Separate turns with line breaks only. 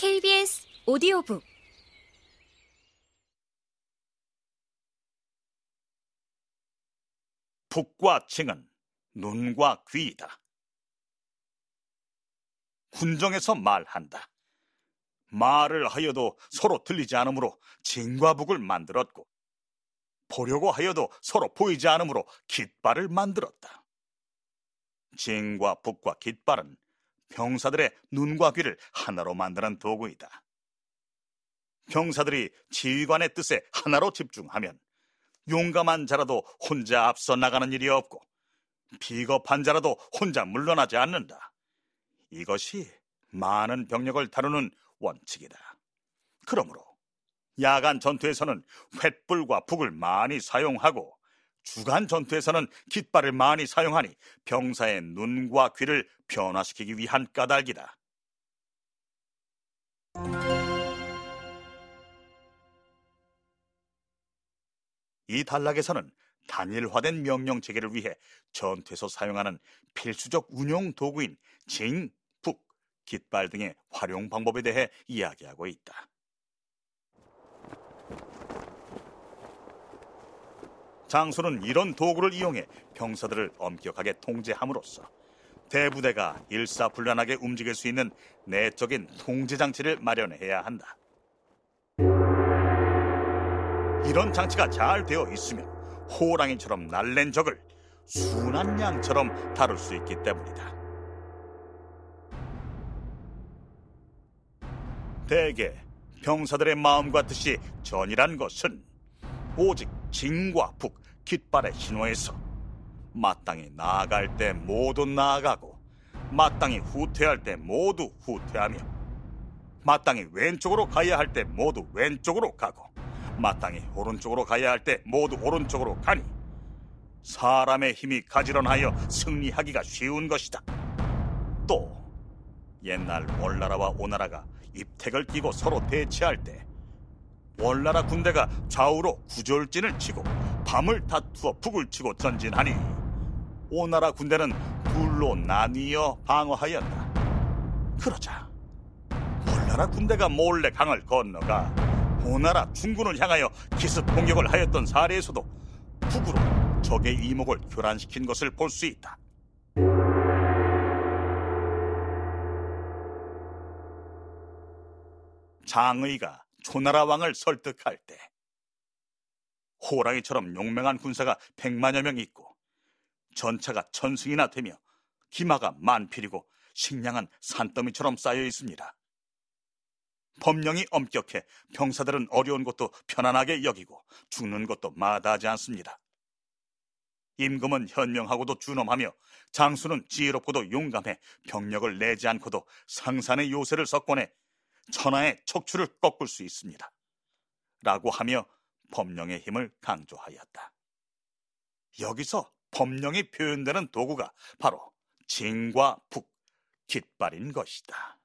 KBS 오디오북
북과 칭은 눈과 귀이다. 군정에서 말한다. 말을 하여도 서로 들리지 않으므로 징과 북을 만들었고 보려고 하여도 서로 보이지 않으므로 깃발을 만들었다. 징과 북과 깃발은 병사들의 눈과 귀를 하나로 만드는 도구이다. 병사들이 지휘관의 뜻에 하나로 집중하면 용감한 자라도 혼자 앞서 나가는 일이 없고 비겁한 자라도 혼자 물러나지 않는다. 이것이 많은 병력을 다루는 원칙이다. 그러므로 야간 전투에서는 횃불과 북을 많이 사용하고 주간 전투에서는 깃발을 많이 사용하니 병사의 눈과 귀를 변화시키기 위한 까닭이다. 이 단락에서는 단일화된 명령 체계를 위해 전투에서 사용하는 필수적 운용 도구인 징, 북, 깃발 등의 활용 방법에 대해 이야기하고 있다. 장수는 이런 도구를 이용해 병사들을 엄격하게 통제함으로써 대부대가 일사불란하게 움직일 수 있는 내적인 통제 장치를 마련해야 한다. 이런 장치가 잘 되어 있으면 호랑이처럼 날랜 적을 순한 양처럼 다룰 수 있기 때문이다. 대개 병사들의 마음과 뜻이 전이란 것은 오직 진과 북, 깃발의 신호에서 마땅히 나아갈 때 모두 나아가고 마땅히 후퇴할 때 모두 후퇴하며 마땅히 왼쪽으로 가야 할 때 모두 왼쪽으로 가고 마땅히 오른쪽으로 가야 할 때 모두 오른쪽으로 가니 사람의 힘이 가지런하여 승리하기가 쉬운 것이다. 또 옛날 월나라와 오나라가 입택을 끼고 서로 대치할 때 월나라 군대가 좌우로 구절진을 치고 밤을 다투어 북을 치고 전진하니 오나라 군대는 둘로 나뉘어 방어하였다. 그러자 월나라 군대가 몰래 강을 건너가 오나라 중군을 향하여 기습 공격을 하였던 사례에서도 북으로 적의 이목을 교란시킨 것을 볼 수 있다. 장의가 초나라 왕을 설득할 때 호랑이처럼 용맹한 군사가 백만여 명 있고 전차가 천승이나 되며 기마가 만필이고 식량한 산더미처럼 쌓여 있습니다. 법령이 엄격해 병사들은 어려운 것도 편안하게 여기고 죽는 것도 마다하지 않습니다. 임금은 현명하고도 준엄하며 장수는 지혜롭고도 용감해 병력을 내지 않고도 상산의 요새를 석권해 천하의 척추를 꺾을 수 있습니다. 라고 하며 법령의 힘을 강조하였다. 여기서 법령이 표현되는 도구가 바로 진과 북, 깃발인 것이다.